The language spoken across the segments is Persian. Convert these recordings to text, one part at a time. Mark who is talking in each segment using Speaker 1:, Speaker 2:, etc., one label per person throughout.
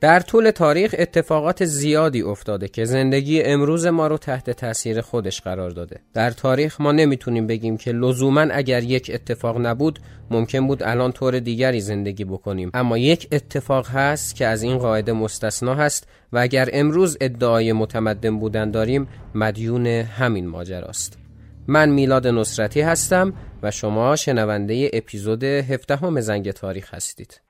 Speaker 1: در طول تاریخ اتفاقات زیادی افتاده که زندگی امروز ما رو تحت تاثیر خودش قرار داده. در تاریخ ما نمی‌تونیم بگیم که لزوما اگر یک اتفاق نبود ممکن بود الان طور دیگری زندگی بکنیم. اما یک اتفاق هست که از این قاعده مستثنا هست و اگر امروز ادعای متمدن بودن داریم مدیون همین ماجراست. من میلاد نصرتی هستم و شما شنونده اپیزود 17 همه زنگ تاریخ هستید.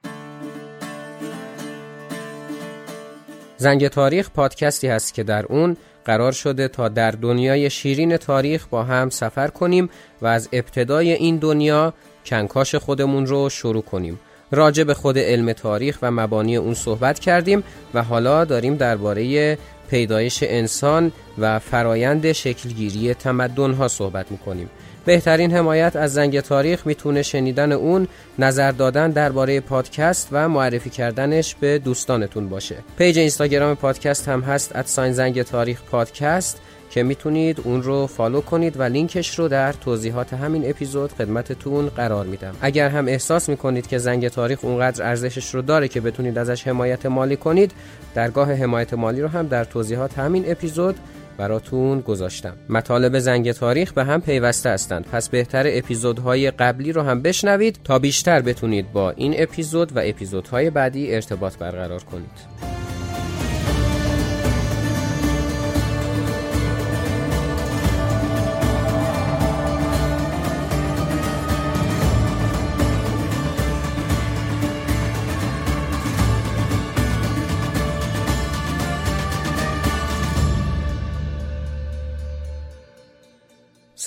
Speaker 1: زنگ تاریخ پادکستی هست که در اون قرار شده تا در دنیای شیرین تاریخ با هم سفر کنیم و از ابتدای این دنیا کنکاش خودمون رو شروع کنیم. راجع به خود علم تاریخ و مبانی اون صحبت کردیم و حالا داریم درباره پیدایش انسان و فرایند شکلگیری تمدن ها صحبت می‌کنیم. بهترین حمایت از زنگ تاریخ می‌تونه شنیدن اون نظر دادن درباره پادکست و معرفی کردنش به دوستانتون باشه. پیج اینستاگرام پادکست هم هست at sign زنگ تاریخ پادکست که می‌تونید اون رو فالو کنید و لینکش رو در توضیحات همین اپیزود خدمتتون قرار میدم. اگر هم احساس می‌کنید که زنگ تاریخ اونقدر ارزشش رو داره که بتونید ازش حمایت مالی کنید درگاه حمایت مالی رو هم در توضیحات همین اپیزود براتون گذاشتم. مطالب زنگ تاریخ به هم پیوسته هستند. پس بهتر اپیزودهای قبلی رو هم بشنوید تا بیشتر بتونید با این اپیزود و اپیزودهای بعدی ارتباط برقرار کنید.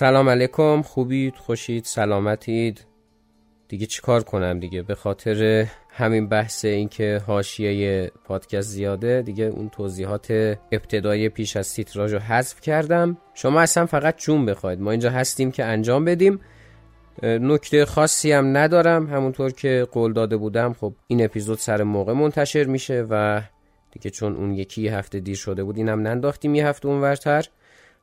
Speaker 1: سلام علیکم خوبید خوشید سلامتید. دیگه چیکار کنم دیگه؟ به خاطر همین بحث اینکه حاشیه پادکست زیاده دیگه اون توضیحات ابتدایی پیش از تیتراژ رو حذف کردم. شما اصلا فقط جون بخواید. ما اینجا هستیم که انجام بدیم. نکته خاصی هم ندارم. همونطور که قول داده بودم خب این اپیزود سر موقع منتشر میشه و دیگه چون اون یکی هفته دیر شده بود اینم ننداختیم یه هفته اونورتر.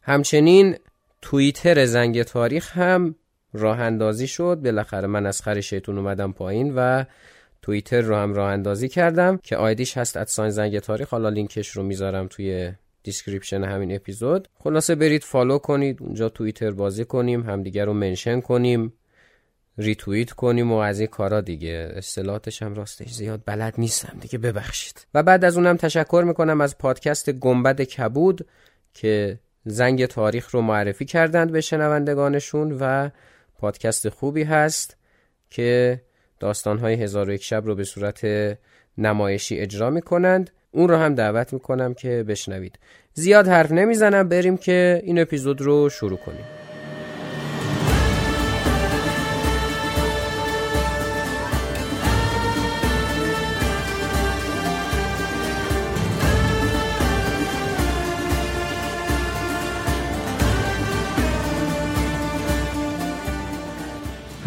Speaker 1: همچنین توییتر زنگ تاریخ هم راه اندازی شد. بالاخره من از خر شیطون اومدم پایین و توییتر رو هم راه اندازی کردم که آیدیش هست at sign زنگ تاریخ. حالا لینکش رو می‌ذارم توی description همین اپیزود. خلاصه برید follow کنید. اونجا توییتر بازی کنیم همدیگه رو mention کنیم ریتوییت کنیم و از این کارا دیگه. اصطلاحاتش هم راستش زیاد بلد نیستم دیگه ببخشید. و بعد از اونم تشکر می‌کنم از پادکست گنبد کبود که زنگ تاریخ رو معرفی کردند به شنوندگانشون و پادکست خوبی هست که داستانهای هزار و یک شب رو به صورت نمایشی اجرا می کنند اون رو هم دعوت می کنم که بشنوید. زیاد حرف نمی‌زنم بریم که این اپیزود رو شروع کنیم.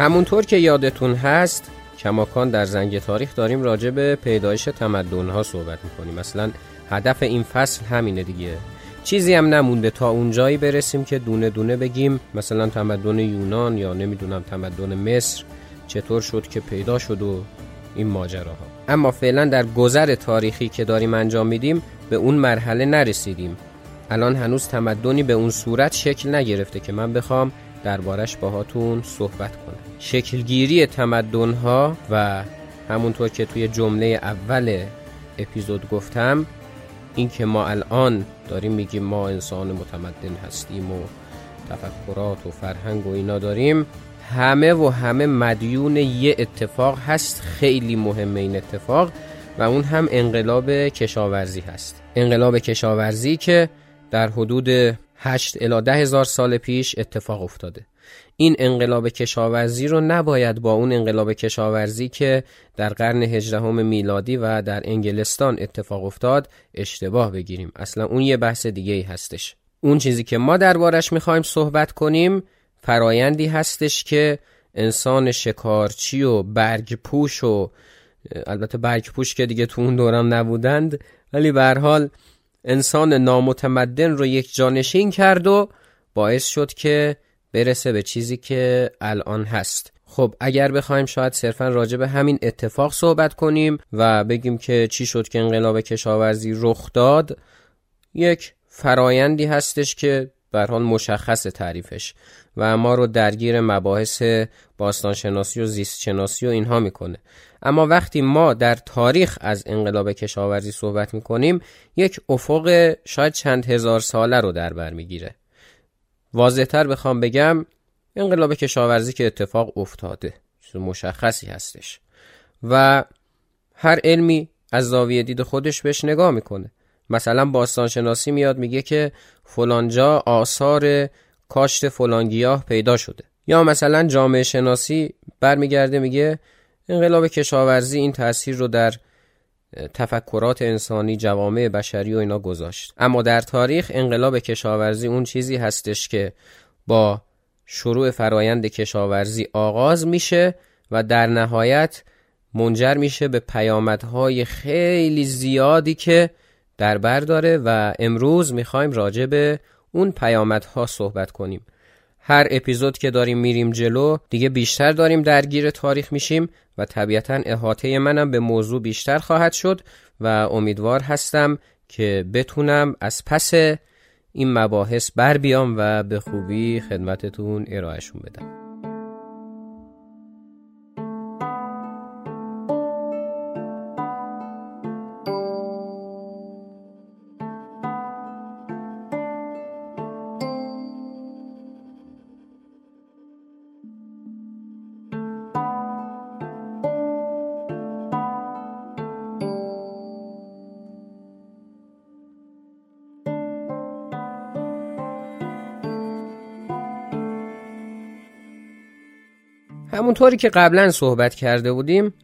Speaker 1: همونطور که یادتون هست کماکان در زنگ تاریخ داریم راجع به پیدایش تمدنها صحبت می‌کنیم. مثلا هدف این فصل همینه دیگه. چیزی هم نمونده تا اونجایی برسیم که دونه دونه بگیم مثلا تمدن یونان یا نمی‌دونم تمدن مصر چطور شد که پیدا شد و این ماجراها. اما فعلا در گذر تاریخی که داریم انجام میدیم به اون مرحله نرسیدیم. الان هنوز تمدنی به اون صورت شکل نگرفته که من بخوام دربارش باهاتون صحبت کنم. شکلگیری تمدنها و همونطور که توی جمله اول اپیزود گفتم این که ما الان داریم میگیم ما انسان متمدن هستیم و تفکرات و فرهنگ و اینا داریم همه و همه مدیون یه اتفاق هست خیلی مهمه این اتفاق و اون هم انقلاب کشاورزی هست. انقلاب کشاورزی که در حدود 8 الی 10 هزار سال پیش اتفاق افتاده. این انقلاب کشاورزی رو نباید با اون انقلاب کشاورزی که در قرن هجدهم میلادی و در انگلستان اتفاق افتاد اشتباه بگیریم. اصلا اون یه بحث دیگه ای هستش. اون چیزی که ما دربارش می‌خوایم صحبت کنیم فرایندی هستش که انسان شکارچی و برگ پوش و البته برگ پوش که دیگه تو اون دورم نبودند ولی به حال انسان نامتمدن رو یک جانشین کرد و باعث شد که برسه به چیزی که الان هست. خب اگر بخوایم شاید صرفا راجع به همین اتفاق صحبت کنیم و بگیم که چی شد که انقلاب کشاورزی رخ داد یک فرایندی هستش که به حال مشخص تعریفش و ما رو درگیر مباحث باستانشناسی و زیست شناسی و اینها می‌کنه. اما وقتی ما در تاریخ از انقلاب کشاورزی صحبت می‌کنیم یک افق شاید چند هزار ساله رو در بر می‌گیره. واضحتر بخوام بگم انقلاب کشاورزی که اتفاق افتاده مشخصی هستش و هر علمی از زاویه دید خودش بهش نگاه می‌کنه. مثلا باستانشناسی میاد میگه که فلانجا آثار کاشت فلانگیاه پیدا شده. یا مثلا جامعه شناسی برمیگرده میگه انقلاب کشاورزی این تاثیر رو در تفکرات انسانی جوامع بشری و اینا گذاشت. اما در تاریخ انقلاب کشاورزی اون چیزی هستش که با شروع فرایند کشاورزی آغاز میشه و در نهایت منجر میشه به پیامدهای خیلی زیادی که در بر داره و امروز می‌خوایم راجع به اون پیامدها صحبت کنیم. هر اپیزود که داریم میریم جلو دیگه بیشتر داریم درگیر تاریخ میشیم و طبیعتا احاطه منم به موضوع بیشتر خواهد شد و امیدوار هستم که بتونم از پس این مباحث بر بیام و به خوبی خدمتتون ارائهشون بدم. همونطوری که قبلا صحبت کرده بودیم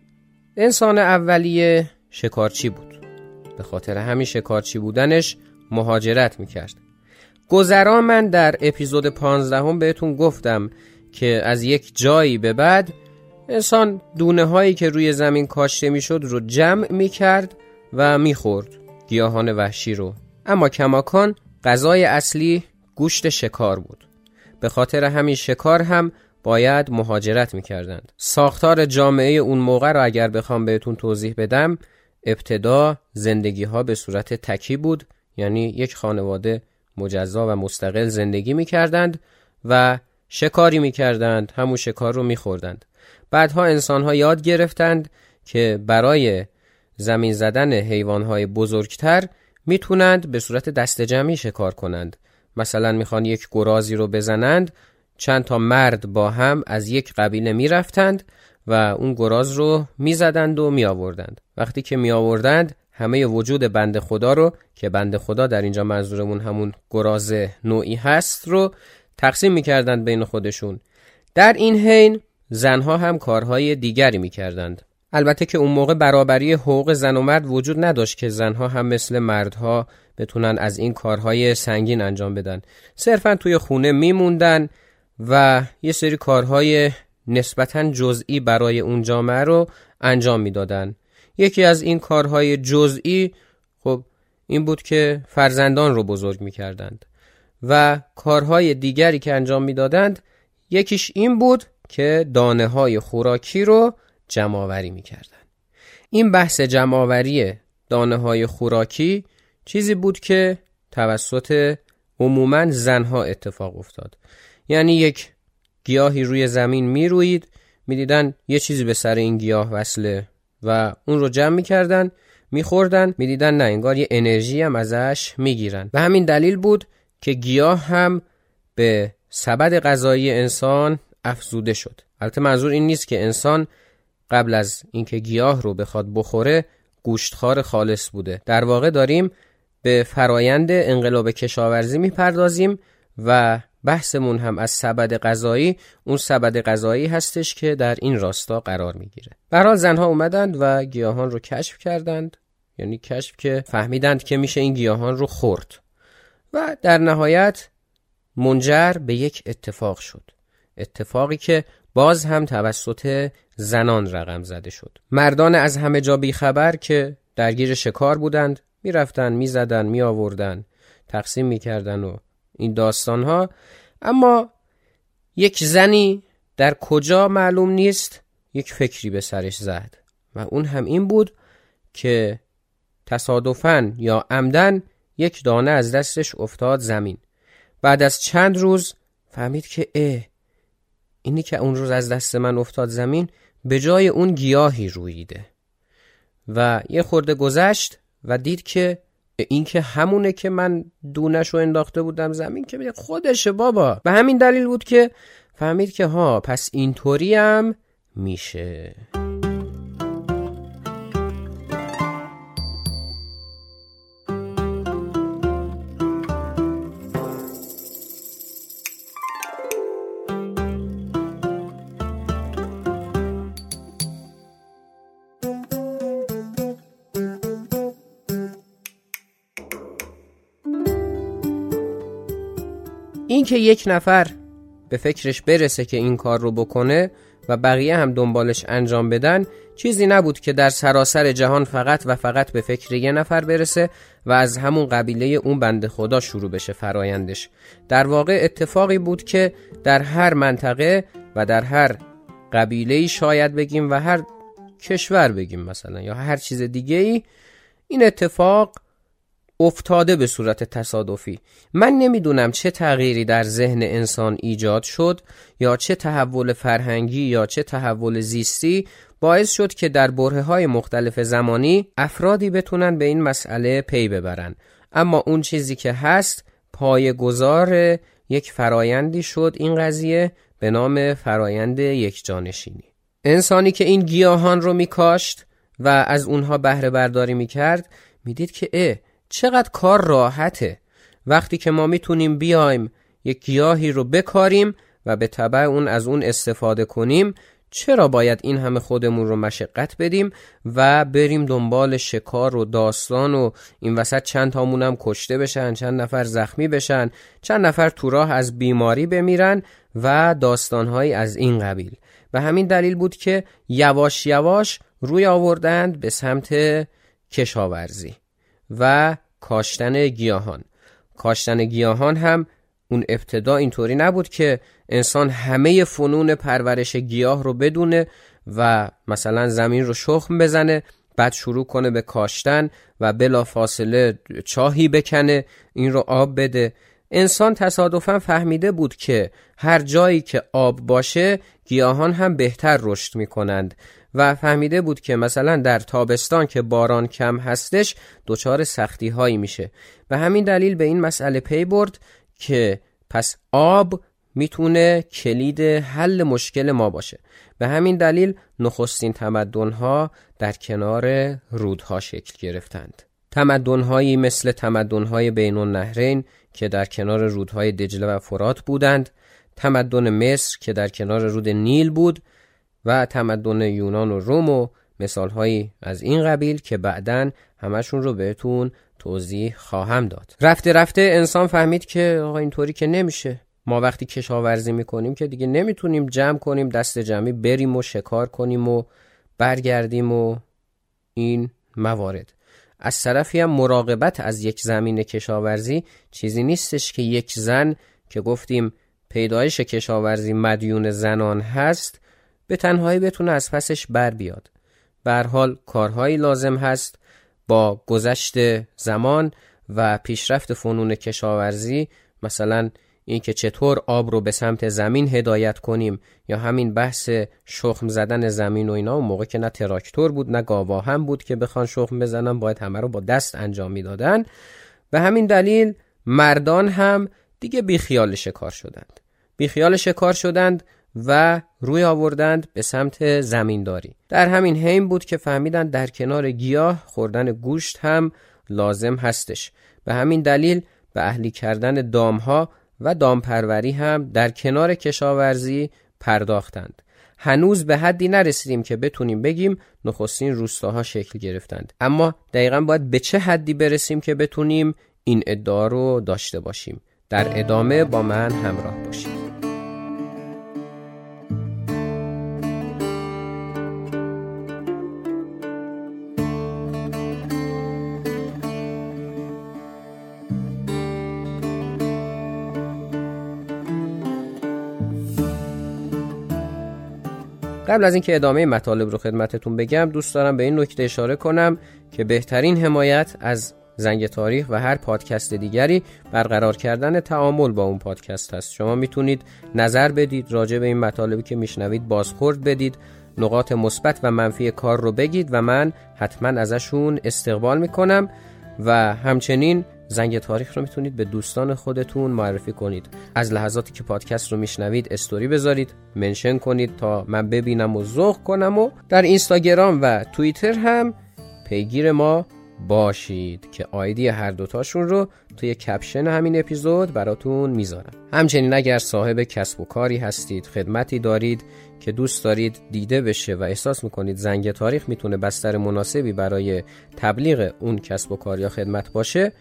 Speaker 1: انسان اولیه شکارچی بود. به خاطر همین شکارچی بودنش مهاجرت می‌کرد. گذرا من در اپیزود 15 هم بهتون گفتم که از یک جایی به بعد انسان دونه هایی که روی زمین کاشته می‌شد رو جمع می‌کرد و می‌خورد. گیاهان وحشی رو. اما کماکان غذای اصلی گوشت شکار بود. به خاطر همین شکار هم باید مهاجرت می‌کردند. ساختار جامعه اون موقع را اگر بخوام بهتون توضیح بدم ابتدا زندگی ها به صورت تکی بود یعنی یک خانواده مجزا و مستقل زندگی می‌کردند و شکاری می‌کردند همون شکار رو میخوردند. بعدها انسان ها یاد گرفتند که برای زمین زدن حیوان های بزرگتر می‌تونند به صورت دست جمعی شکار کنند. مثلا می‌خوان یک گرازی رو بزنند چند تا مرد با هم از یک قبیله می رفتند و اون گراز رو می زدند و می آوردند. وقتی که می آوردند همه وجود بند خدا رو که بند خدا در اینجا منظورمون همون گراز نوعی هست رو تقسیم می کردند بین خودشون. در این حین زنها هم کارهای دیگری می کردند. البته که اون موقع برابری حقوق زن و مرد وجود نداشت که زنها هم مثل مردها بتونن از این کارهای سنگین انجام بدن. صرفا توی خونه میموندن و یه سری کارهای نسبتا جزئی برای اون جامعه رو انجام می‌دادند. یکی از این کارهای جزئی خب این بود که فرزندان رو بزرگ می‌کردند و کارهای دیگری که انجام می‌دادند یکیش این بود که دانه های خوراکی رو جمعآوری می‌کردند این بحث جمعآوری دانه های خوراکی چیزی بود که توسط عموما زنها اتفاق افتاد یعنی یک گیاهی روی زمین می‌روید می‌دیدن یه چیزی به سر این گیاه وصله و اون رو جمع می‌کردن میخوردن می‌دیدن نه انگار یه انرژی هم ازش می‌گیرن. و همین دلیل بود که گیاه هم به سبد غذایی انسان افزوده شد. البته منظور این نیست که انسان قبل از اینکه گیاه رو بخواد بخوره گوشتخوار خالص بوده. در واقع داریم به فرایند انقلاب کشاورزی می‌پردازیم و بحثمون هم از سبد غذایی اون سبد غذایی هستش که در این راستا قرار می‌گیره. به حال زنها اومدند و گیاهان رو کشف کردند. یعنی کشف که فهمیدند که میشه این گیاهان رو خورد. و در نهایت منجر به یک اتفاق شد. اتفاقی که باز هم توسط زنان رقم زده شد. مردان از همه جا خبر که درگیر شکار بودند می‌رفتن می‌زدن میآوردن تقسیم می‌کردن و این داستان ها اما یک زنی در کجا معلوم نیست یک فکری به سرش زد و اون هم این بود که تصادفاً یا عمدن یک دانه از دستش افتاد زمین. بعد از چند روز فهمید که اه اینی که اون روز از دست من افتاد زمین به جای اون گیاهی رویده و یه خورده گذشت و دید که این که همونه که من دونش رو انداخته بودم زمین که میگه خودشه بابا. و همین دلیل بود که فهمید که ها پس اینطوری هم میشه. اینکه یک نفر به فکرش برسه که این کار رو بکنه و بقیه هم دنبالش انجام بدن چیزی نبود که در سراسر جهان فقط و فقط به فکر یه نفر برسه و از همون قبیله اون بند خدا شروع بشه فرایندش. در واقع اتفاقی بود که در هر منطقه و در هر قبیله شاید بگیم و هر کشور بگیم مثلا یا هر چیز دیگه ای این اتفاق افتاده به صورت تصادفی. من نمی‌دونم چه تغییری در ذهن انسان ایجاد شد یا چه تحول فرهنگی یا چه تحول زیستی باعث شد که در بره های مختلف زمانی افرادی بتونن به این مسئله پی ببرن. اما اون چیزی که هست پای گذار یک فرایندی شد این قضیه به نام فرایند یک جانشینی انسانی که این گیاهان رو میکاشت و از اونها بهره برداری می‌کرد می‌دید که اه چقدر کار راحته. وقتی که ما می‌تونیم بیایم یک گیاهی رو بکاریم و به طبع اون از اون استفاده کنیم چرا باید این همه خودمون رو مشقت بدیم و بریم دنبال شکار و داستان و این وسط چند تامون کشته بشن چند نفر زخمی بشن چند نفر تو راه از بیماری بمیرن و داستانهایی از این قبیل. و همین دلیل بود که یواش یواش روی آوردند به سمت کشاورزی. و کاشتن گیاهان. کاشتن گیاهان هم اون ابتدا اینطوری نبود که انسان همه فنون پرورش گیاه رو بدونه و مثلا زمین رو شخم بزنه بعد شروع کنه به کاشتن و بلا فاصله چاهی بکنه این رو آب بده. انسان تصادفا فهمیده بود که هر جایی که آب باشه گیاهان هم بهتر رشد می کنند و فهمیده بود که مثلا در تابستان که باران کم هستش دچار سختی هایی میشه. و همین دلیل به این مسئله پی برد که پس آب می‌تونه کلید حل مشکل ما باشه. به همین دلیل نخستین تمدن ها در کنار رودها شکل گرفتند. تمدن هایی مثل تمدن های بین النهرین که در کنار رودهای دجله و فرات بودند تمدن مصر که در کنار رود نیل بود و تمدن یونان و روم و مثالهایی از این قبیل که بعدا همشون رو بهتون توضیح خواهم داد. رفته رفته انسان فهمید که آقا اینطوری که نمیشه. ما وقتی کشاورزی می‌کنیم که دیگه نمی‌تونیم جمع کنیم دست جمعی بریم و شکار کنیم و برگردیم و این موارد. از طرفی هم مراقبت از یک زمین کشاورزی چیزی نیستش که یک زن که گفتیم پیدایش کشاورزی مدیون زنان هست به تنهایی بتونه از پسش بر بیاد. بر حال کارهایی لازم هست با گذشت زمان و پیشرفت فنون کشاورزی مثلا اینکه چطور آب رو به سمت زمین هدایت کنیم یا همین بحث شخم زدن زمین و اینا اون موقع که نه تراکتور بود نه گاوا هم بود که بخوان شخم بزنن باید همه رو با دست انجام می‌دادن. به همین دلیل مردان هم دیگه بیخیال شکار شدند. بیخیال شکار شدند و روی آوردند به سمت زمینداری. در همین حین بود که فهمیدند در کنار گیاه خوردن گوشت هم لازم هستش. به همین دلیل به اهلی کردن دامها و دامپروری هم در کنار کشاورزی پرداختند. هنوز به حدی نرسیدیم که بتونیم بگیم نخستین روستاها شکل گرفتند. اما دقیقا باید به چه حدی برسیم که بتونیم این ادعا رو داشته باشیم. در ادامه با من همراه باشید. قبل از اینکه ادامه مطالب رو خدمتتون بگم دوست دارم به این نکته اشاره کنم که بهترین حمایت از زنگ تاریخ و هر پادکست دیگری برقرار کردن تعامل با اون پادکست هست شما می‌تونید نظر بدید راجع به این مطالبی که میشنوید بازخورد بدید نقاط مثبت و منفی کار رو بگید و من حتما ازشون استقبال می‌کنم و همچنین زنگ تاریخ رو می‌تونید به دوستان خودتون معرفی کنید. از لحظاتی که پادکست رو میشنوید استوری بذارید منشن کنید تا من ببینم و ذوق کنم و در اینستاگرام و توییتر هم پیگیر ما باشید که آیدی هر دوتاشون رو توی کپشن همین اپیزود براتون می‌ذارم. همچنین اگر صاحب کسب و کاری هستید خدمتی دارید که دوست دارید دیده بشه و احساس می‌کنید زنگ تاریخ می‌تونه بستر مناسبی برای تبلیغ اون کسب و کار یا خدمت باشه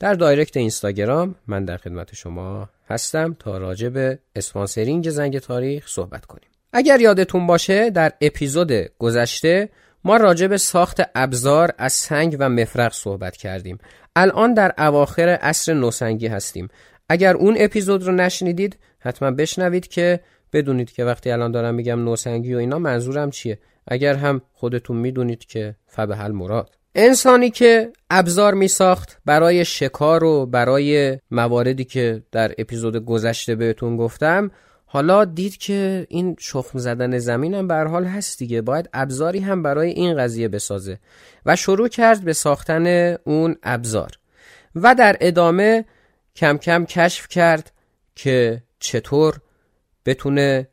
Speaker 1: در direct اینستاگرام من در خدمت شما هستم تا راجع به sponsoring زنگ تاریخ صحبت کنیم. اگر یادتون باشه در اپیزود گذشته ما راجع به ساخت ابزار از سنگ و مفرق صحبت کردیم. الان در اواخر عصر نوسنگی هستیم. اگر اون اپیزود رو نشنیدید حتما بشنوید که بدونید که وقتی الان دارم میگم نوسنگی و اینا منظورم چیه؟ اگر هم خودتون می‌دونید که فبهاالمراد. انسانی که ابزار می ساخت برای شکار و برای مواردی که در اپیزود گذشته بهتون گفتم حالا دید که این شخم زدن زمین هم بر حال هست دیگه. باید ابزاری هم برای این قضیه بسازه و شروع کرد به ساختن اون ابزار و در ادامه کم کم کشف کرد که چطور بتونه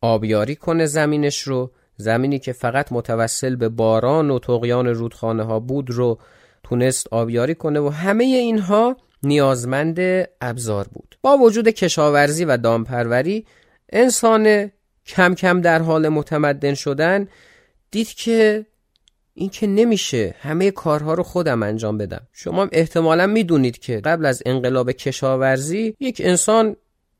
Speaker 1: آبیاری کنه زمینش رو زمینی که فقط متوسل به باران و تقیان رودخانه ها بود رو تونست آبیاری کنه و همه اینها نیازمند ابزار بود. با وجود کشاورزی و دامپروری انسان کم کم در حال متمدن شدن دید که این که نمیشه همه کارها رو خودم انجام بدم. شما احتمالا می‌دونید که قبل از انقلاب کشاورزی یک انسان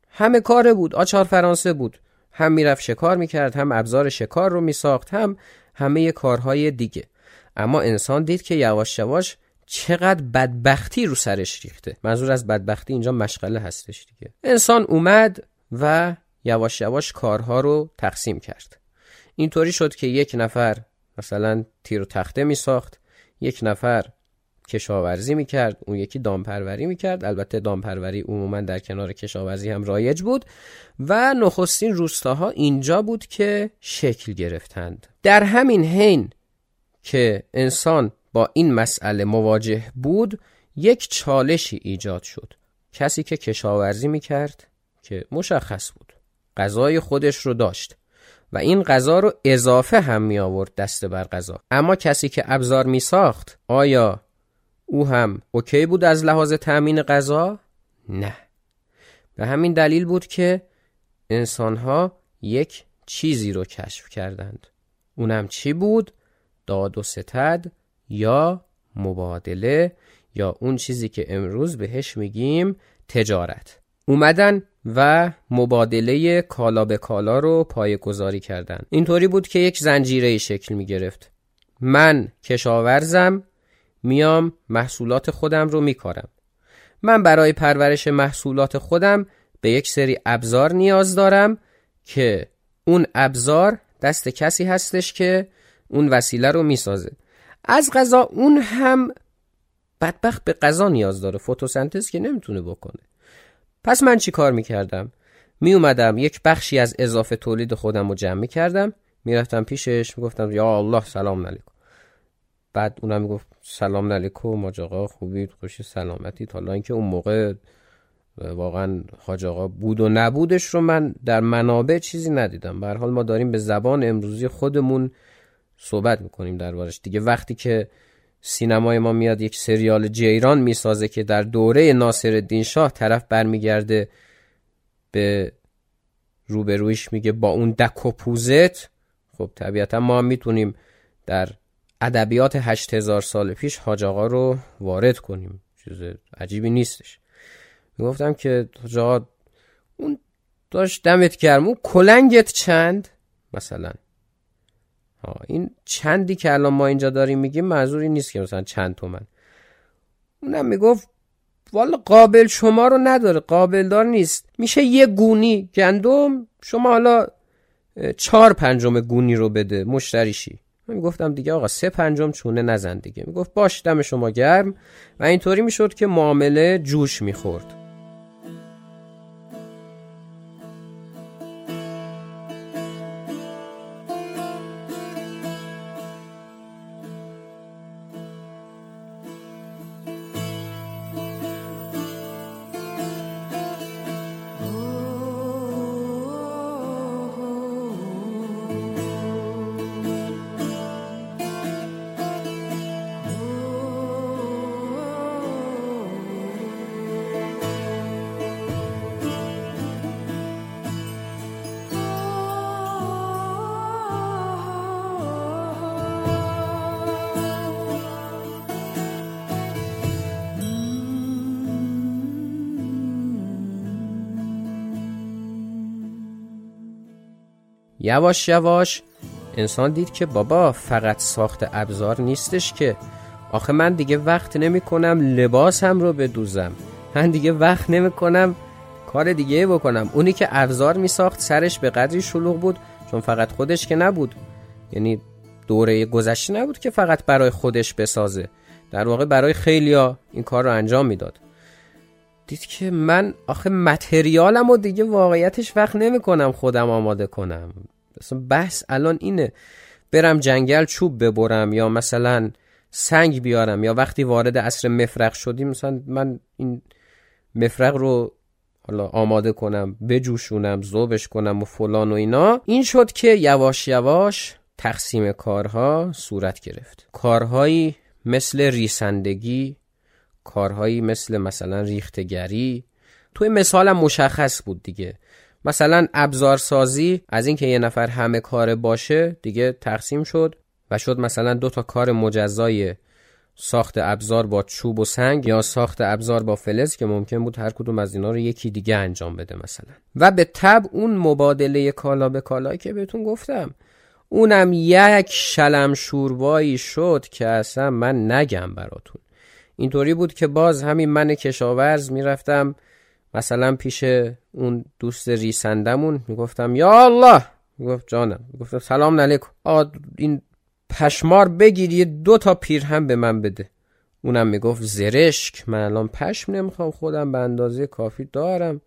Speaker 1: همه کاره بود آچار فرانسه بود. هم می‌رفت شکار می‌کرد هم ابزار شکار رو میساخت هم همه کارهای دیگه. اما انسان دید که یواش یواش چقدر بدبختی رو سرش ریخته. منظور از بدبختی اینجا مشغله هستش دیگه. انسان اومد و یواش یواش کارها رو تقسیم کرد. اینطوری شد که یک نفر مثلا تیر و تخته می ساخت یک نفر کشاورزی می‌کرد اون یکی دامپروری می‌کرد. البته دامپروری عموما در کنار کشاورزی هم رایج بود و نخستین روستاها اینجا بود که شکل گرفتند. در همین حین که انسان با این مسئله مواجه بود یک چالشی ایجاد شد. کسی که کشاورزی می‌کرد که مشخص بود غذای خودش رو داشت و این غذا رو اضافه هم می آورد دست بر غذا. اما کسی که ابزار می ساخت آیا او هم اوکی بود از لحاظ تأمین غذا؟ نه. به همین دلیل بود که انسانها یک چیزی رو کشف کردند. اونم چی بود؟ داد و ستد یا مبادله یا اون چیزی که امروز بهش میگیم تجارت. اومدن و مبادله کالا به کالا رو پای گذاری کردن. اینطوری بود که یک زنجیره شکل می گرفت من کشاورزم میام محصولات خودم رو میکارم. من برای پرورش محصولات خودم به یک سری ابزار نیاز دارم که اون ابزار دست کسی هستش که اون وسیله رو می‌سازه. از غذا اون هم بدبخت به غذا نیاز داره. فتوسنتز که نمی‌تونه بکنه. پس من چی کار می‌کردم؟ می اومدم یک بخشی از اضافه تولید خودم رو جمع می‌کردم. می‌رفتم پیشش می‌گفتم یا الله سلام علیکم. بعد اونم می‌گفت سلام علیکم حاج آقا خوبید خوشی سلامتی. حالا اینکه اون موقع واقعا حاج آقا بود و نبودش رو من در منابع چیزی ندیدم. به حال ما داریم به زبان امروزی خودمون صحبت می‌کنیم دربارش. دیگه وقتی که سینمای ما میاد یک سریال جیران می‌سازه که در دوره ناصر الدین شاه طرف برمیگرده به روبرویش میگه با اون دک و پوزت. خب طبیعتا ما می‌تونیم در ادبیات هشت هزار سال پیش حاج آقا رو وارد کنیم. چیز عجیبی نیستش. می‌گفتم که حاج آقا اون داشت دمت گرم اون کلنگت چند؟ مثلا. ها این چندی که الان ما اینجا داریم میگیم منظوری نیست که مثلا چند تومن. اونم می‌گفت والا قابل شما رو نداره قابل دار نیست. میشه یه گونی گندم شما حالا چهار پنجم گونی رو بده مشتریشی من گفتم دیگه آقا سه پنجم چونه نزن دیگه. می‌گفت باش دم شما گرم. و اینطوری می‌شد که معامله جوش می‌خورد. یواش یواش انسان دید که بابا فقط ساخت ابزار نیستش که. آخه من دیگه وقت نمی کنم لباسم رو بدوزم. من دیگه وقت نمی کنم کار دیگه بکنم. اونی که ابزار می ساخت سرش به قدری شلوغ بود چون فقط خودش که نبود. یعنی دوره گذشته نبود که فقط برای خودش بسازه. در واقع برای خیلیا این کار رو انجام می‌داد. دید که من آخه متریالم و دیگه واقعیتش وقت نمی کنم خودم آماده کنم. مثلا بحث الان اینه. برم جنگل چوب ببرم یا مثلا سنگ بیارم یا وقتی وارد عصر مفرق شدیم مثلا من این مفرق رو حالا آماده کنم بجوشونم زوبش کنم و فلان و اینا. این شد که یواش یواش تقسیم کارها صورت گرفت. کارهایی مثل ریسندگی کارهایی مثل مثلا ریختگری. توی مثالم مشخص بود دیگه. مثلا ابزارسازی از اینکه یه نفر همه کار باشه دیگه تقسیم شد و شد مثلا دو تا کار مجزای ساخت ابزار با چوب و سنگ یا ساخت ابزار با فلز که ممکن بود هر کدوم از اینا رو یکی دیگه انجام بده مثلا. و به تب اون مبادله کالا به کالایی که بهتون گفتم اونم یک شلم شوربایی شد که اصلا من نگم براتون. اینطوری بود که باز همین من کشاورز می‌رفتم مثلا پیش اون دوست ریسندمون می‌گفتم یا الله! می‌گفت جانم. می‌گفتم سلام علیکم. آقا این پشمار بگیر دو تا پیرهم به من بده. اونم می‌گفت زرشک من الان پشم نمی‌خوام خودم به اندازه کافی دارم.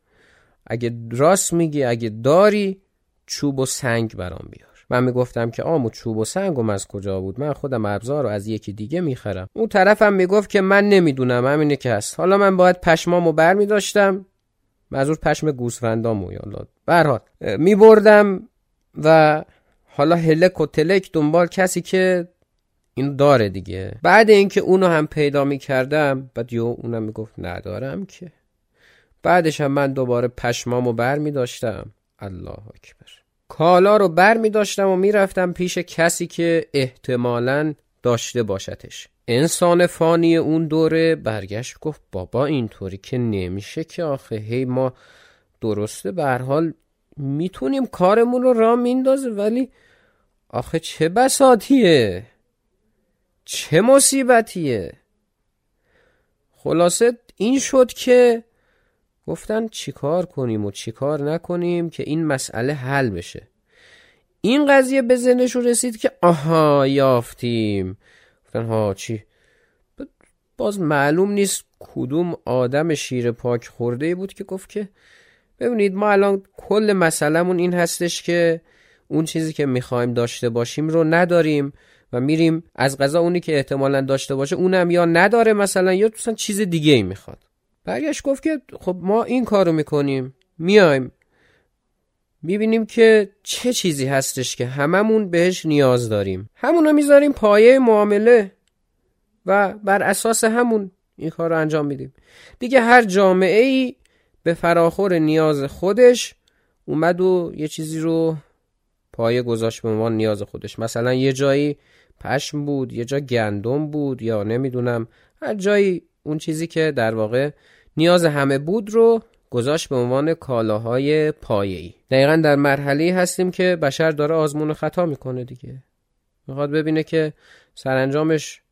Speaker 1: اگه راست میگی اگه داری چوب و سنگ برام بیار. من می‌گفتم که آمو چوب و سنگم از کجا بود؟ من خودم ابزار رو از یکی دیگه می‌خرم. اون طرفم می‌گفت که من نمی‌دونم همینه که هست. حالا من باید پشمامو بر میداشتم منظور پشم گوسفندامو یالا برحال میبردم و حالا هلک و تلک دنبال کسی که این داره دیگه. بعد اینکه اونو هم پیدا می‌کردم بعد یو اونم می‌گفت ندارم که. بعدش هم من دوباره پشمامو بر میداشتم الله اکبر. کالا رو بر می داشتم و می‌رفتم پیش کسی که احتمالا داشته باشدش انسان فانی اون دوره برگشت گفت بابا اینطوری که نمیشه که آخه. هی ما درسته به حال می‌تونیم کارمون رو را میندازه ولی آخه چه بساتیه؟ چه مصیبتیه؟ خلاصه این شد که گفتن چیکار کنیم و چیکار نکنیم که این مسئله حل بشه. این قضیه به ذهنشون رسید که آها یافتیم. گفتن ها چی؟ باز معلوم نیست کدوم آدم شیر پاک خورده بود که گفت که ببینید ما الان کل مسئلهمون این هستش که اون چیزی که می‌خوایم داشته باشیم رو نداریم و میریم از غذا اونی که احتمالا داشته باشه اونم یا نداره مثلا یا مثلا چیز دیگه ای می‌خواد. برگشت گفت که خب ما این کارو می‌کنیم. میایم. می‌بینیم که چه چیزی هستش که هممون بهش نیاز داریم. همونو می‌ذاریم پایه معامله و بر اساس همون این کار رو انجام میدیم. دیگه هر جامعه ای به فراخور نیاز خودش اومد و یه چیزی رو پایه گذاشت به عنوان نیاز خودش. مثلا یه جایی پشم بود یه جا گندم بود یا نمی‌دونم. هر جایی اون چیزی که در واقع نیاز همه بود رو گذاشت به عنوان کالاهای پایه‌ای دقیقا در مرحله هستیم که بشر داره آزمون و خطا می‌کنه دیگه می‌خواد ببینه که سرانجامش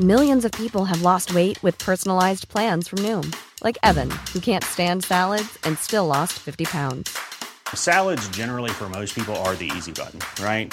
Speaker 2: Millions of people have lost weight with personalized plans from Noom, like Evan, who can't stand salads and still lost 50 pounds.
Speaker 3: Salads, generally, for most people, are the easy button, right?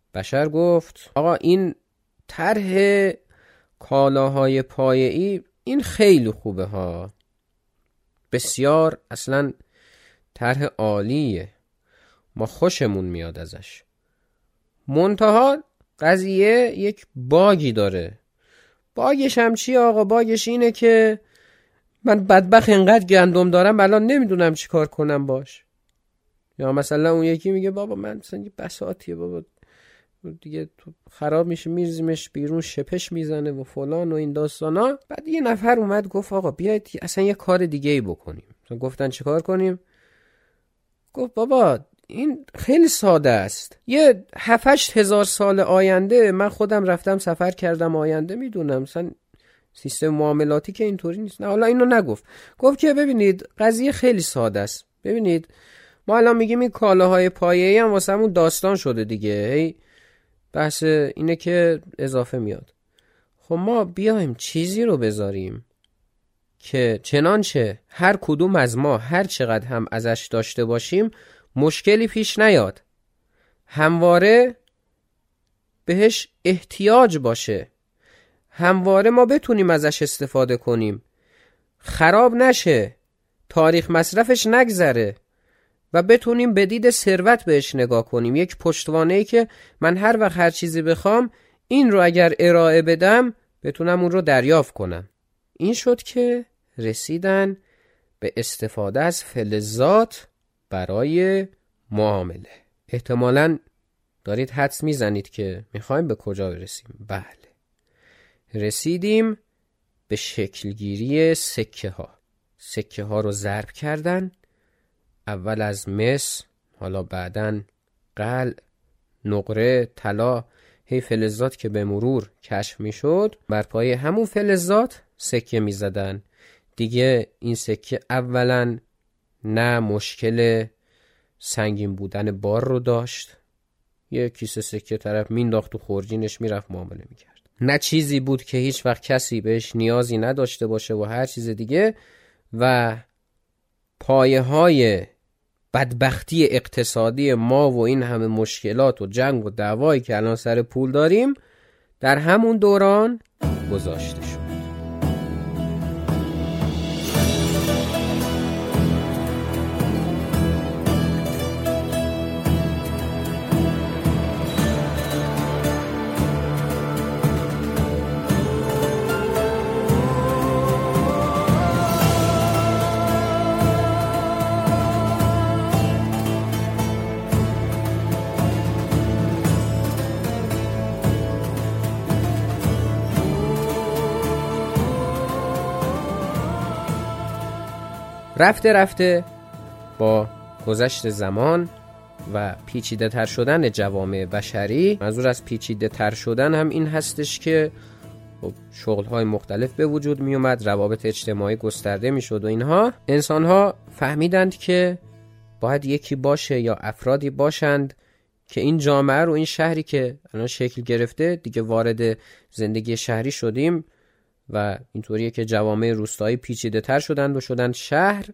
Speaker 1: بشر گفت آقا این طرح کالاهای پایه‌ای این خیلی خوبه ها. بسیار اصلا طرح عالیه. ما خوشمون میاد ازش. منتها قضیه یک باگی داره. باگش هم چی آقا؟ باگش اینه که من بدبخ انقدر گندم دارم الان نمی‌دونم چی کار کنم باش. یا مثلا اون یکی میگه بابا من مثلا یه بساتیه بابا دیگه تو خراب میشه میرزیمش بیرون شپش می‌زنه و فلان و این داستانا بعد یه نفر اومد گفت آقا بیاید اصلا یه کار دیگه ای بکنیم گفتن چه کار کنیم؟ گفت بابا این خیلی ساده است. یه هفتش هزار سال آینده من خودم رفتم سفر کردم آینده می‌دونم. مثلا سیستم معاملاتی که اینطوری نیست. نه حالا اینو نگفت. گفت که ببینید قضیه خیلی ساده است. ببینید ما الان میگیم این کالاهای پایه‌ای هم واسه همون داستان شده دیگه. هی بحث اینه که اضافه میاد. خب ما بیایم چیزی رو بذاریم که چنانچه هر کدوم از ما هر چقدر هم ازش داشته باشیم مشکلی پیش نیاد. همواره بهش احتیاج باشه. همواره ما بتونیم ازش استفاده کنیم. خراب نشه. تاریخ مصرفش نگذره. و بتونیم به دید ثروت بهش نگاه کنیم. یک پشتوانه ای که من هر وقت هر چیزی بخوام این رو اگر ارائه بدم بتونم اون رو دریافت کنم. این شد که رسیدن به استفاده از فلزات برای معامله. احتمالا دارید حدس می‌زنید که می‌خوایم به کجا برسیم. بله. رسیدیم به شکلگیری سکه ها سکه ها رو ضرب کردن. اول از مس حالا بعدا قل نقره طلا هی فلزات که به مرور کشف می‌شد. بر پای همون فلزات سکه می‌زدن. دیگه این سکه اولا نه مشکل سنگین بودن بار رو داشت. یه کیسه سکه طرف مینداخت و خورجینش می‌رفت معامله می‌کرد. نه چیزی بود که هیچ وقت کسی بهش نیازی نداشته باشه و هر چیز دیگه و پایه های بدبختی اقتصادی ما و این همه مشکلات و جنگ و دعوایی که الان سر پول داریم در همون دوران گذاشته شد. رفته رفته با گذشت زمان و پیچیده تر شدن جوامع بشری منظور از پیچیده تر شدن هم این هستش که خب شغل های مختلف به وجود می اومد روابط اجتماعی گسترده می شد و اینها. انسان ها فهمیدند که باید یکی باشه یا افرادی باشند که این جامعه رو این شهری که الان شکل گرفته دیگه وارد زندگی شهری شدیم و اینطوریه که جوامع روستایی پیچیده تر شدند و شدند شهر.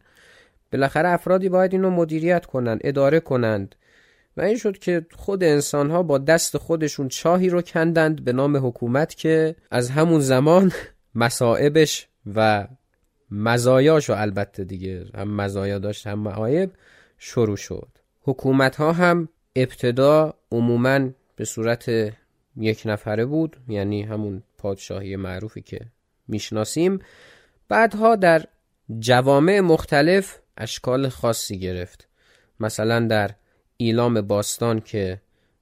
Speaker 1: بالاخره افرادی باید اینو مدیریت کنند اداره کنند. و این شد که خود انسان ها با دست خودشون چاهی رو کندند به نام حکومت که از همون زمان مسائبش و مزایاش و البته دیگه هم مزایا داشت هم معایب شروع شد. حکومت ها هم ابتدا عموما به صورت یک نفره بود یعنی همون پادشاهی معروفی که می‌شناسیم. بعدها در جوامع مختلف اشکال خاصی گرفت. مثلا در ایلام باستان که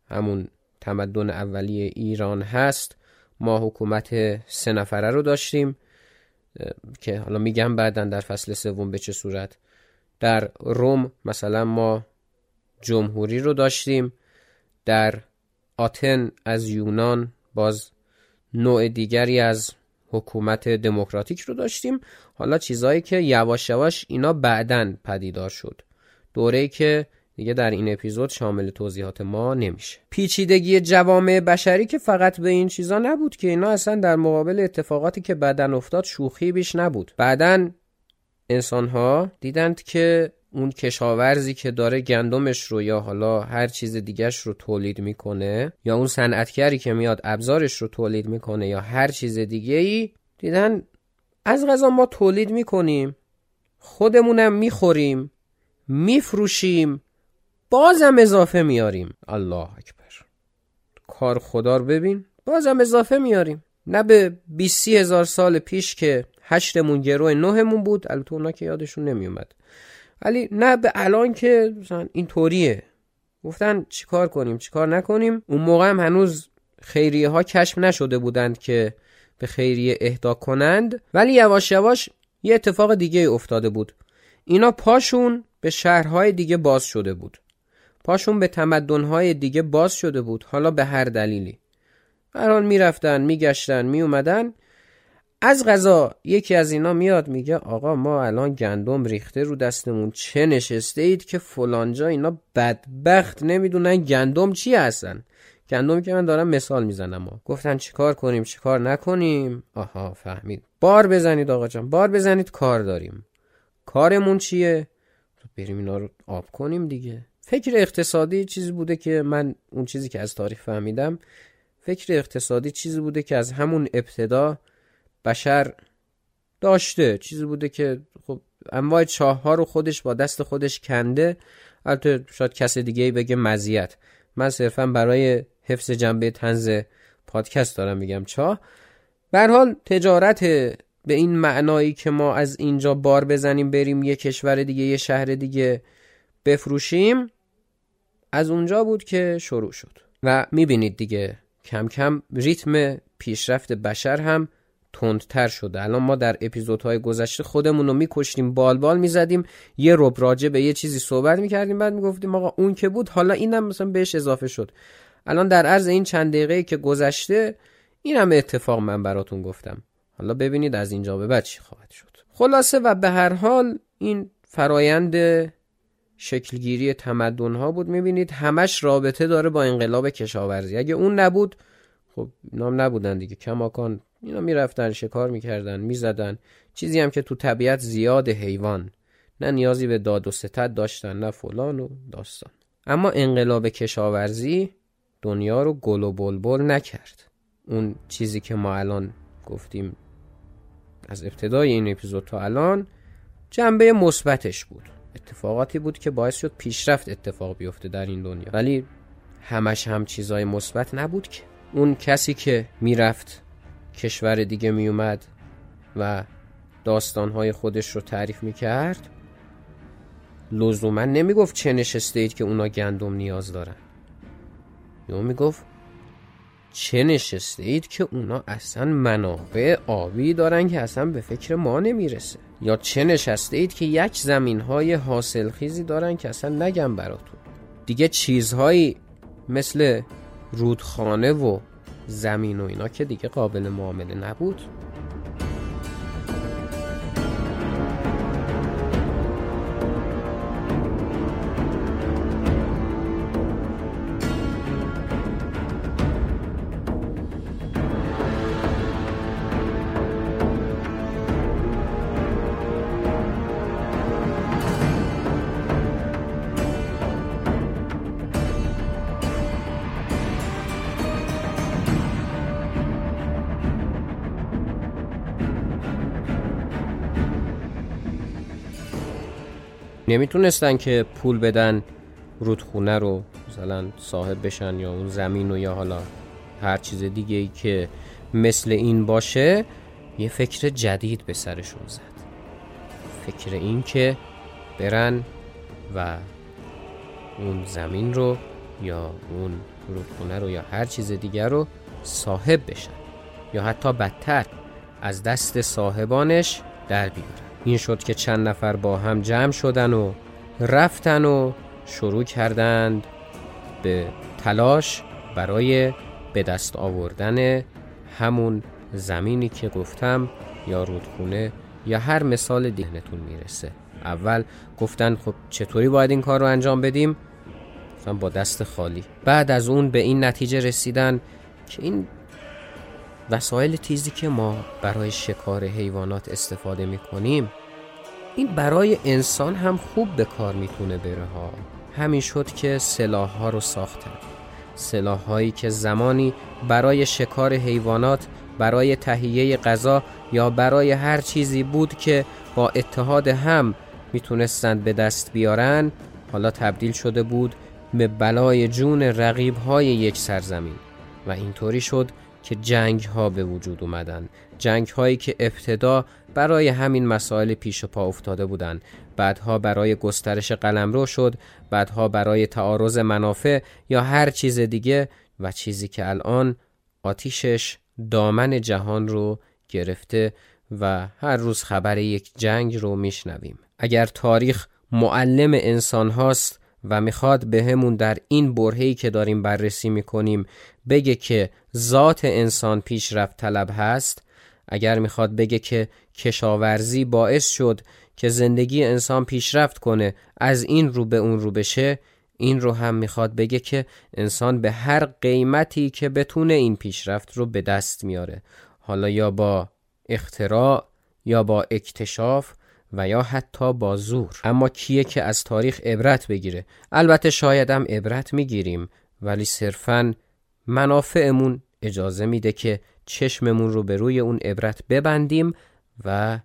Speaker 1: همون تمدن اولیه ایران هست ما حکومت سه نفره رو داشتیم که حالا میگم بعدا در فصل سوم به چه صورت. در روم مثلا ما جمهوری رو داشتیم. در آتن از یونان باز نوع دیگری از حکومت دموکراتیک رو داشتیم. حالا چیزایی که یواش یواش اینا بعدا پدیدار شد. دوره که دیگه در این اپیزود شامل توضیحات ما نمیشه. پیچیدگی جوامع بشری که فقط به این چیزا نبود که اینا اصلا در مقابل اتفاقاتی که بعدا افتاد شوخی بیش نبود. بعدا انسان ها دیدند که اون کشاورزی که داره گندمش رو یا حالا هر چیز دیگهش رو تولید می‌کنه یا اون صنعتگری که میاد ابزارش رو تولید می‌کنه یا هر چیز دیگه ای دیدن از غذا ما تولید می‌کنیم. خودمونم می‌خوریم میفروشیم بازم اضافه میاریم الله اکبر. کار خدا رو ببین بازم اضافه میاریم نه به 20 هزار سال پیش که هشتمون گروه نهمون بود البته اونا که یادشون نمیومد ولی نه به الان که مثلا این طوریه. گفتن چیکار کنیم چیکار نکنیم؟ اون موقع هم هنوز خیریه ها کشف نشده بودند که به خیریه اهدا کنند. ولی یواش یواش یه اتفاق دیگه افتاده بود. اینا پاشون به شهرهای دیگه باز شده بود. پاشون به تمدنهای دیگه باز شده بود. حالا به هر دلیلی. حال می‌رفتن میگشتن میومدن از غذا یکی از اینا میاد میگه آقا ما الان گندم ریخته رو دستمون چه نشسته اید که فلانجا اینا بدبخت نمی‌دونن گندم چی هستن؟ گندم که من دارم مثال می‌زنم گفتن چیکار کنیم چیکار نکنیم؟ آها فهمید. بار بزنید آقا جان بار بزنید کار داریم. کارمون چیه؟ بریم اینا رو آب کنیم دیگه. فکر اقتصادی چیزی بوده که من اون چیزی که از تاریخ فهمیدم فکر اقتصادی چیزی بوده که از همون ابتدا بشر داشته. چیزی بوده که خب انواع چاه ها رو خودش با دست خودش کنده. البته شاید کس دیگه ای بگه مزیت. من صرفا برای حفظ جنبه تنز پادکست دارم میگم چاه. به حال تجارت به این معنایی که ما از اینجا بار بزنیم بریم یه کشور دیگه یه شهر دیگه بفروشیم از اونجا بود که شروع شد. و می‌بینید دیگه کم کم ریتم پیشرفت بشر هم تندتر شده. الان ما در اپیزودهای گذشته خودمون رو میکشتیم بال بال می‌زدیم یه رب راجع به یه چیزی صحبت می‌کردیم بعد می‌گفتیم آقا اون که بود حالا اینم مثلا بهش اضافه شد. الان در عرض این چند دقیقه که گذشته این هم اتفاق من براتون گفتم. حالا ببینید از اینجا به بعد چی خواهد شد. خلاصه و به هر حال این فرایند شکلگیری تمدن ها بود. می‌بینید همش رابطه داره با انقلاب کشاورزی. اگه اون نبود خب نام نبودن دیگه. کماکان اینا می‌رفتن شکار می‌کردن می‌زدن. چیزی هم که تو طبیعت زیاد حیوان. نه نیازی به داد و ستد داشتن نه فلان و داستان. اما انقلاب کشاورزی دنیا رو گل و بلبل نکرد. اون چیزی که ما الان گفتیم از ابتدای این اپیزود تا الان جنبه مثبتش بود. اتفاقاتی بود که باعث شد پیشرفت اتفاق بیفته در این دنیا. ولی همش هم چیزای مثبت نبود که. اون کسی که می‌رفت کشور دیگه میومد و داستانهای خودش رو تعریف می‌کرد لزوما نمی‌گفت چه نشسته اید که اونا گندم نیاز دارن. یا می‌گفت چه نشسته اید که اونا اصلا منابع آبی دارن که اصلا به فکر ما نمی‌رسه. یا چه نشسته اید که یک زمین های حاصل خیزی دارن که اصلا نگم براتون. دیگه چیزهایی مثل رودخانه و زمین و اینا که دیگه قابل معامله نبود. نمی‌تونستن که پول بدن رودخونه رو مثلا صاحب بشن یا اون زمین و یا حالا هر چیز دیگه ای که مثل این باشه یه فکر جدید به سرشون زد. فکر این که برن و اون زمین رو یا اون رودخونه رو یا هر چیز دیگر رو صاحب بشن یا حتی بدتر از دست صاحبانش در بیارن. این شد که چند نفر با هم جمع شدن و رفتن و شروع کردند به تلاش برای به دست آوردن همون زمینی که گفتم یا رودخونه یا هر مثال دیگنتون می‌رسه. اول گفتن خب چطوری باید این کار رو انجام بدیم؟ با دست خالی. بعد از اون به این نتیجه رسیدن که این وسایل تیزی که ما برای شکار حیوانات استفاده می کنیم این برای انسان هم خوب به کار می‌تونه بره ها. همین شد که سلاح ها رو ساختن. سلاح هایی که زمانی برای شکار حیوانات برای تهیه غذا یا برای هر چیزی بود که با اتحاد هم می‌تونستند به دست بیارن حالا تبدیل شده بود به بلای جون رقیب های یک سرزمین. و اینطوری شد که جنگ ها به وجود اومدن. جنگ هایی که ابتدا برای همین مسائل پیش و پا افتاده بودند بعدها برای گسترش قلمرو شد بعدها برای تعارض منافع یا هر چیز دیگه و چیزی که الان آتیشش دامن جهان رو گرفته و هر روز خبر یک جنگ رو میشنویم. اگر تاریخ معلم انسان هاست و می‌خواد به همون در این برهی که داریم بررسی می‌کنیم بگه که ذات انسان پیشرفت طلب هست. اگر می‌خواد بگه که کشاورزی باعث شد که زندگی انسان پیشرفت کنه از این رو به اون رو بشه این رو هم می‌خواد بگه که انسان به هر قیمتی که بتونه این پیشرفت رو به دست میاره حالا یا با اختراع یا با اکتشاف و یا حتی با زور. اما کیه که از تاریخ عبرت بگیره؟ البته شاید هم عبرت می‌گیریم ولی صرفا منافعمون اجازه میده که چشممون رو به روی اون عبرت ببندیم و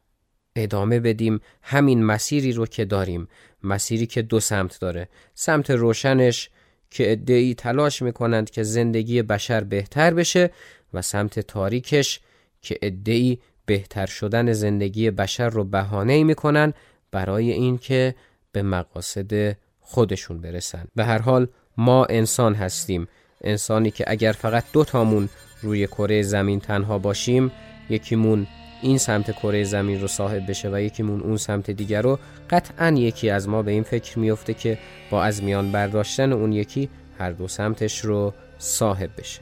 Speaker 1: ادامه بدیم همین مسیری رو که داریم. مسیری که دو سمت داره. سمت روشنش که ادعی تلاش می‌کنند که زندگی بشر بهتر بشه و سمت تاریکش که ادعی بهتر شدن زندگی بشر رو بهانه می‌کنن برای اینکه به مقاصد خودشون برسن. به هر حال ما انسان هستیم. انسانی که اگر فقط دو تامون روی کره زمین تنها باشیم یکیمون این سمت کره زمین رو صاحب بشه و یکیمون اون سمت دیگر رو قطعا یکی از ما به این فکر میفته که با از میان برداشتن اون یکی هر دو سمتش رو صاحب بشه.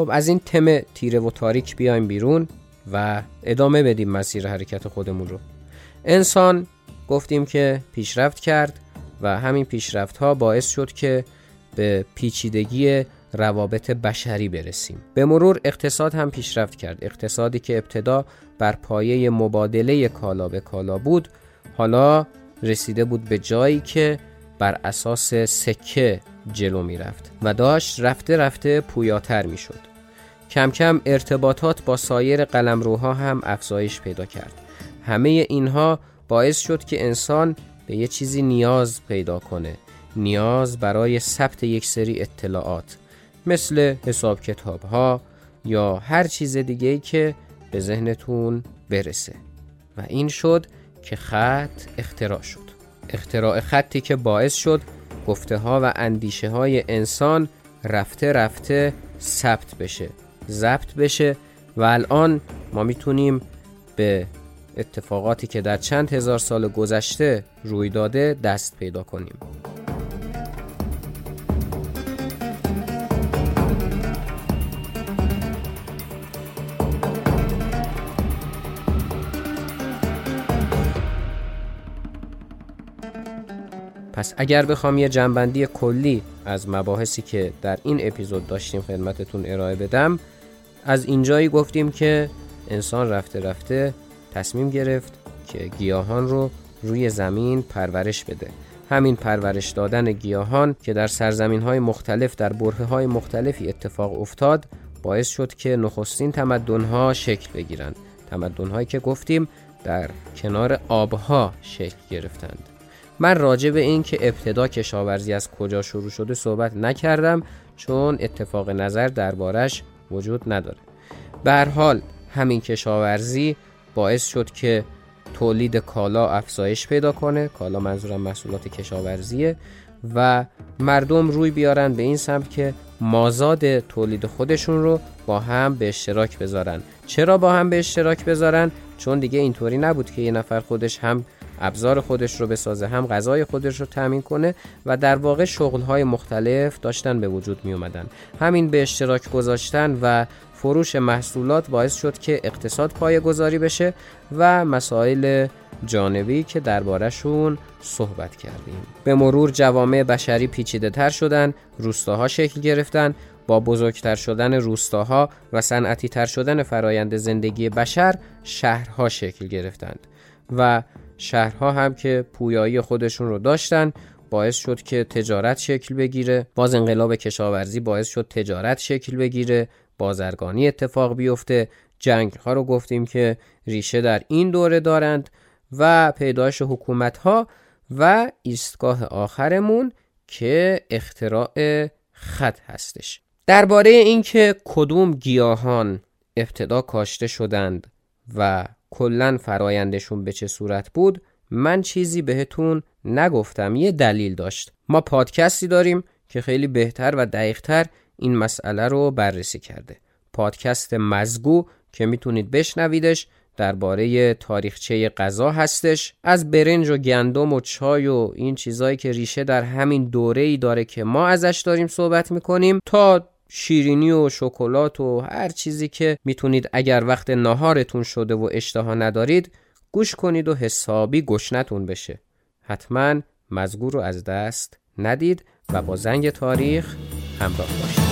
Speaker 1: خب از این تم تیره و تاریک بیایم بیرون و ادامه بدیم مسیر حرکت خودمون رو. انسان گفتیم که پیشرفت کرد و همین پیشرفت ها باعث شد که به پیچیدگی روابط بشری برسیم. به مرور اقتصاد هم پیشرفت کرد. اقتصادی که ابتدا بر پایه مبادله کالا به کالا بود حالا رسیده بود به جایی که بر اساس سکه جلو می رفت و داشت رفته رفته پویاتر می شد کم کم ارتباطات با سایر قلمروها هم افزایش پیدا کرد. همه اینها باعث شد که انسان به یه چیزی نیاز پیدا کنه. نیاز برای ثبت یک سری اطلاعات مثل حساب کتاب ها یا هر چیز دیگه که به ذهنتون برسه. و این شد که خط اختراع شد. اختراع خطی که باعث شد گفته ها و اندیشه های انسان رفته رفته ثبت بشه. ضبط بشه و الان ما می‌تونیم به اتفاقاتی که در چند هزار سال گذشته روی داده دست پیدا کنیم. پس اگر بخوام یه جنبندی کلی از مباحثی که در این اپیزود داشتیم خدمتتون ارائه بدم از اینجایی گفتیم که انسان رفته رفته تصمیم گرفت که گیاهان رو روی زمین پرورش بده. همین پرورش دادن گیاهان که در سرزمین های مختلف در بره های مختلفی اتفاق افتاد باعث شد که نخستین تمدن ها شکل بگیرند. تمدن هایی که گفتیم در کنار آبها شکل گرفتند. من راجع به این که ابتدا کشاورزی از کجا شروع شده صحبت نکردم چون اتفاق نظر دربارش وجود نداره. به حال همین کشاورزی باعث شد که تولید کالا افزایش پیدا کنه. کالا منظورم محصولات کشاورزیه و مردم روی بیارن به این سمت که مازاد تولید خودشون رو با هم به اشتراک بذارن. چرا با هم به اشتراک بذارن؟ چون دیگه اینطوری نبود که یه نفر خودش هم ابزار خودش رو بسازه هم غذای خودش رو تامین کنه و در واقع شغلهای مختلف داشتن به وجود می اومدن همین به اشتراک گذاشتن و فروش محصولات باعث شد که اقتصاد پایه گذاری بشه و مسائل جانبی که دربارهشون صحبت کردیم. به مرور جوامع بشری پیچیده تر شدن روستاها شکل گرفتن با بزرگتر شدن روستاها و صنعتی تر شدن فرایند زندگی بشر شهرها شکل گرفتند و شهرها هم که پویایی خودشون رو داشتن باعث شد که تجارت شکل بگیره باز انقلاب کشاورزی باعث شد تجارت شکل بگیره بازرگانی اتفاق بیفته جنگ ها رو گفتیم که ریشه در این دوره دارند و پیدایش حکومت ها و ایستگاه آخرمون که اختراع خط هستش. درباره اینکه کدوم گیاهان ابتدا کاشته شدند و کلا فرایندشون به چه صورت بود من چیزی بهتون نگفتم یه دلیل داشت. ما پادکستی داریم که خیلی بهتر و دقیقتر این مسئله رو بررسی کرده. پادکست مزگو که می‌تونید بشنویدش درباره تاریخچه غذا هستش. از برنج و گندم و چای و این چیزایی که ریشه در همین دوره ای داره که ما ازش داریم صحبت می‌کنیم تا شیرینی و شکلات و هر چیزی که می‌تونید اگر وقت ناهارتون شده و اشتها ندارید گوش کنید و حسابی گشنتون بشه. حتما مزگور رو از دست ندید و با زنگ تاریخ همراه باشید.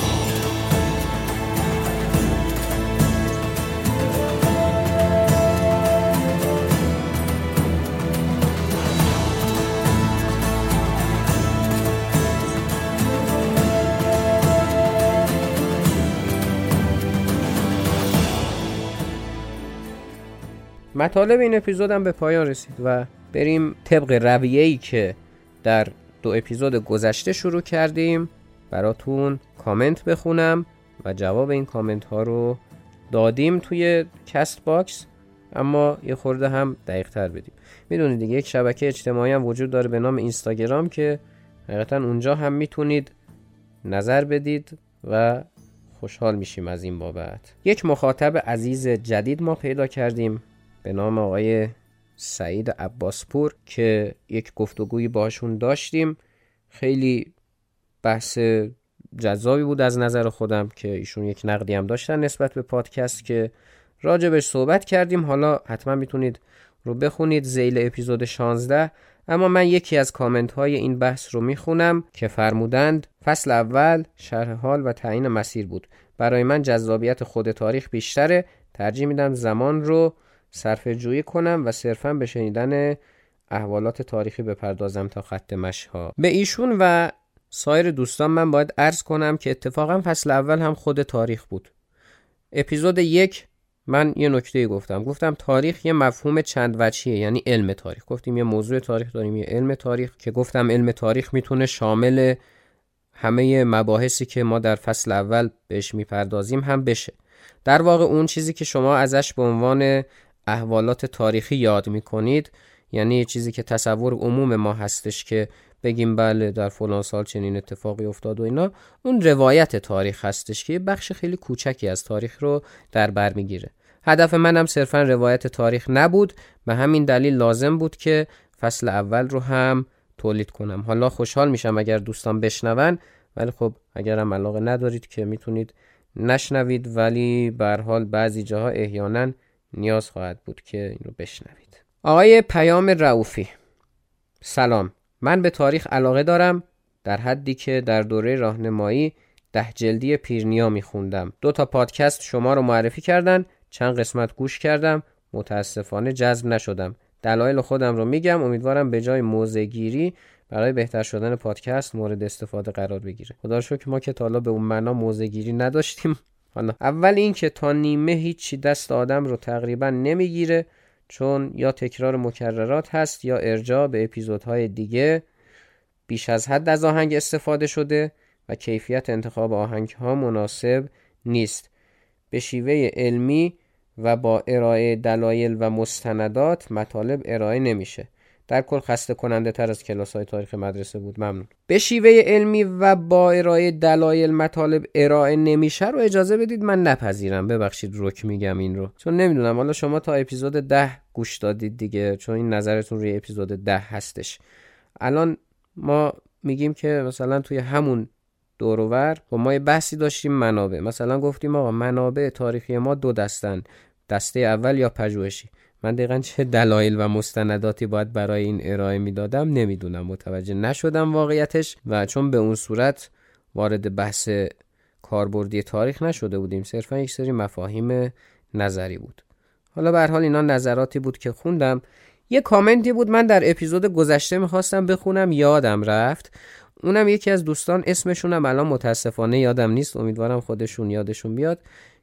Speaker 1: مطالب این اپیزودم به پایان رسید و بریم طبق رویه‌ای که در دو اپیزود گذشته شروع کردیم براتون کامنت بخونم و جواب این کامنت ها رو دادیم توی کست باکس اما یه خورده هم دقیق تر بدیم. می‌دونید دیگه یک شبکه اجتماعی هم وجود داره به نام اینستاگرام که حقیقتا اونجا هم می‌تونید نظر بدید و خوشحال میشیم از این بابت. یک مخاطب عزیز جدید ما پیدا کردیم. به نام آقای سعید عباسپور که یک گفتگوی باشون داشتیم. خیلی بحث جذابی بود از نظر خودم که ایشون یک نقدی هم داشتن نسبت به پادکست که راجبش صحبت کردیم. حالا حتما می‌تونید رو بخونید زیل اپیزود 16 اما من یکی از کامنت های این بحث رو می‌خونم که فرمودند فصل اول شرح حال و تعیین مسیر بود. برای من جذابیت خود تاریخ بیشتره. ترجیح میدم زمان رو صرف جویی کنم و صرفا به شنیدن احوالات تاریخی بپردازم تا خط مشها به ایشون و سایر دوستان من باید عرض کنم که اتفاقا فصل اول هم خود تاریخ بود. اپیزود یک من یه نکته گفتم. گفتم تاریخ یه مفهوم چند وجهیه یعنی علم تاریخ. گفتیم یه موضوع تاریخ داریم یه علم تاریخ که گفتم علم تاریخ می‌تونه شامل همه مباحثی که ما در فصل اول بهش می‌پردازیم هم بشه. در واقع اون چیزی که شما ازش به عنوان احوالات تاریخی یاد می‌کنید. یعنی چیزی که تصور عموم ما هستش که بگیم بله در فلان سال چنین اتفاقی افتاد و اینا اون روایت تاریخ هستش که بخش خیلی کوچکی از تاریخ رو در بر می‌گیره. هدف منم صرفا روایت تاریخ نبود. به همین دلیل لازم بود که فصل اول رو هم تولید کنم. حالا خوشحال میشم اگر دوستان بشنون ولی خب اگرم علاقه ندارید که می‌تونید نشنوید ولی به حال بعضی جاها احیانا نیاز خواهد بود که این رو بشنوید. آقای پیام رعوفی سلام. من به تاریخ علاقه دارم در حدی که در دوره راهنمایی ده جلدی پیرنیا میخوندم. دو تا پادکست شما رو معرفی کردن چند قسمت گوش کردم متاسفانه جذب نشدم. دلایل خودم رو میگم امیدوارم به جای موزگیری برای بهتر شدن پادکست مورد استفاده قرار بگیره. خدا که ما که تا به اون معنا موزگیری نداشتیم. حالا اول این که تا نیمه هیچی دست آدم رو تقریبا نمی‌گیره چون یا تکرار مکررات هست یا ارجاع به اپیزودهای دیگه. بیش از حد از آهنگ استفاده شده و کیفیت انتخاب آهنگ ها مناسب نیست. به شیوه علمی و با ارائه دلایل و مستندات مطالب ارائه نمیشه. در کل خسته کننده تر از کلاس های تاریخ مدرسه بود. ممنون. به شیوه علمی و با ارائه دلایل مطالب ارائه نمیشه رو اجازه بدید من نپذیرم. ببخشید رک میگم این رو. چون نمی‌دونم حالا شما تا اپیزود ده گوش دادید دیگه چون این نظرتون روی اپیزود ده هستش. الان ما میگیم که مثلا توی همون دورور و خب ما یه بحثی داشتیم منابع. مثلا گفتیم آقا منابع تاریخی ما دو دستن دسته اول یا پژوهشی. من دقیقا چه دلایل و مستنداتی باید برای این ارائه می‌دادم نمی‌دونم متوجه نشدم واقعیتش و چون به اون صورت وارد بحث کاربردی تاریخ نشده بودیم صرفا یک سری مفاهیم نظری بود. حالا به حال اینا نظراتی بود که خوندم. یه کامنتی بود من در اپیزود گذشته می‌خواستم بخونم یادم رفت. اونم یکی از دوستان اسمشونم الان متاسفانه یادم نیست امیدوارم خودشون یادشون بیاد.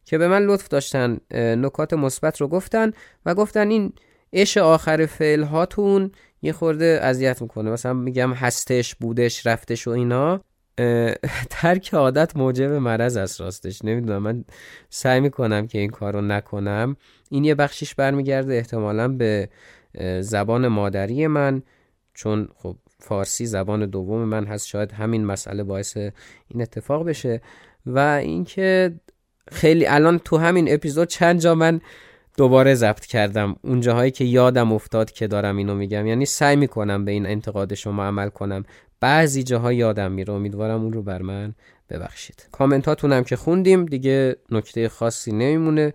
Speaker 1: که به من لطف داشتن نکات مثبت رو گفتن و گفتن این اش آخر فعل هاتون یه خورده اذیت می‌کنه. مثلا میگم هستش بودش رفتش و اینا. ترک عادت موجب مرض است راستش. نمی‌دونم من سعی می‌کنم که این کار رو نکنم. این یه بخشیش برمیگرده احتمالا به زبان مادری من چون خب فارسی زبان دوم من هست. شاید همین مسئله باعث این اتفاق بشه. و اینکه خیلی الان تو همین اپیزود چند جا من دوباره ضبط کردم. اون جاهایی که یادم افتاد که دارم اینو میگم. یعنی سعی می‌کنم به این انتقاد شما عمل کنم. بعضی جاها یادم میره. امیدوارم اون رو بر من ببخشید. کامنتاتونم که خوندیم دیگه نکته خاصی نمیمونه.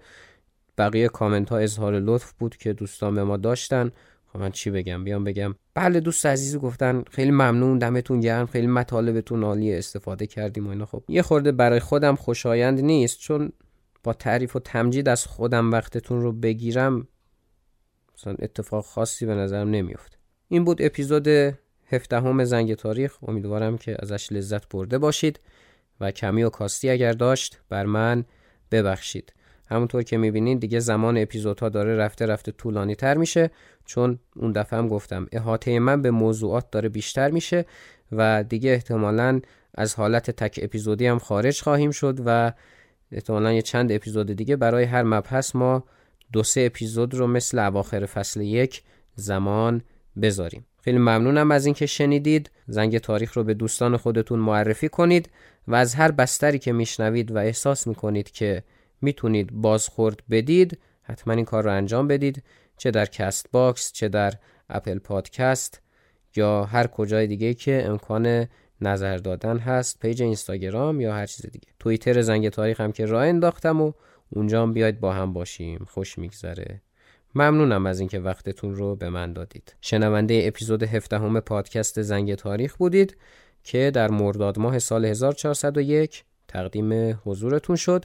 Speaker 1: بقیه کامنت ها اظهار لطف بود که دوستان به ما داشتن. خب من چی بگم؟ بیام بگم. بله دوست عزیزی گفتن خیلی ممنون دمتون گرم خیلی مطالبتون عالی استفاده کردیم و اینا. خب یه خورده برای خودم خوشایند نیست چون با تعریف و تمجید از خودم وقتتون رو بگیرم مثلا اتفاق خاصی به نظرم نمیفته این بود اپیزود هفدهم زنگ تاریخ. امیدوارم که ازش لذت برده باشید و کمی و کاستی اگر داشت بر من ببخشید. همونطور که می‌بینید دیگه زمان اپیزودها داره رفته رفته طولانی تر میشه چون اون دفعه هم گفتم احاطه من به موضوعات داره بیشتر میشه و دیگه احتمالا از حالت تک اپیزودی هم خارج خواهیم شد و احتمالا یه چند اپیزود دیگه برای هر مبحث ما دو سه اپیزود رو مثل اواخر فصل یک زمان بذاریم. خیلی ممنونم از اینکه شنیدید. زنگ تاریخ رو به دوستان خودتون معرفی کنید و از هر بستری که میشنوید و احساس می‌کنید که می‌تونید بازخورد بدید حتما این کار رو انجام بدید چه در کست باکس چه در اپل پادکست یا هر کجای دیگه که امکان نظر دادن هست پیج اینستاگرام یا هر چیز دیگه. توییتر زنگ تاریخ هم که راه انداختم و اونجا هم بیاید با هم باشیم. خوش میگذره. ممنونم از اینکه وقتتون رو به من دادید. شنونده اپیزود 17 هم پادکست زنگ تاریخ بودید که در مرداد ماه سال 1401 تقدیم حضورتون شد.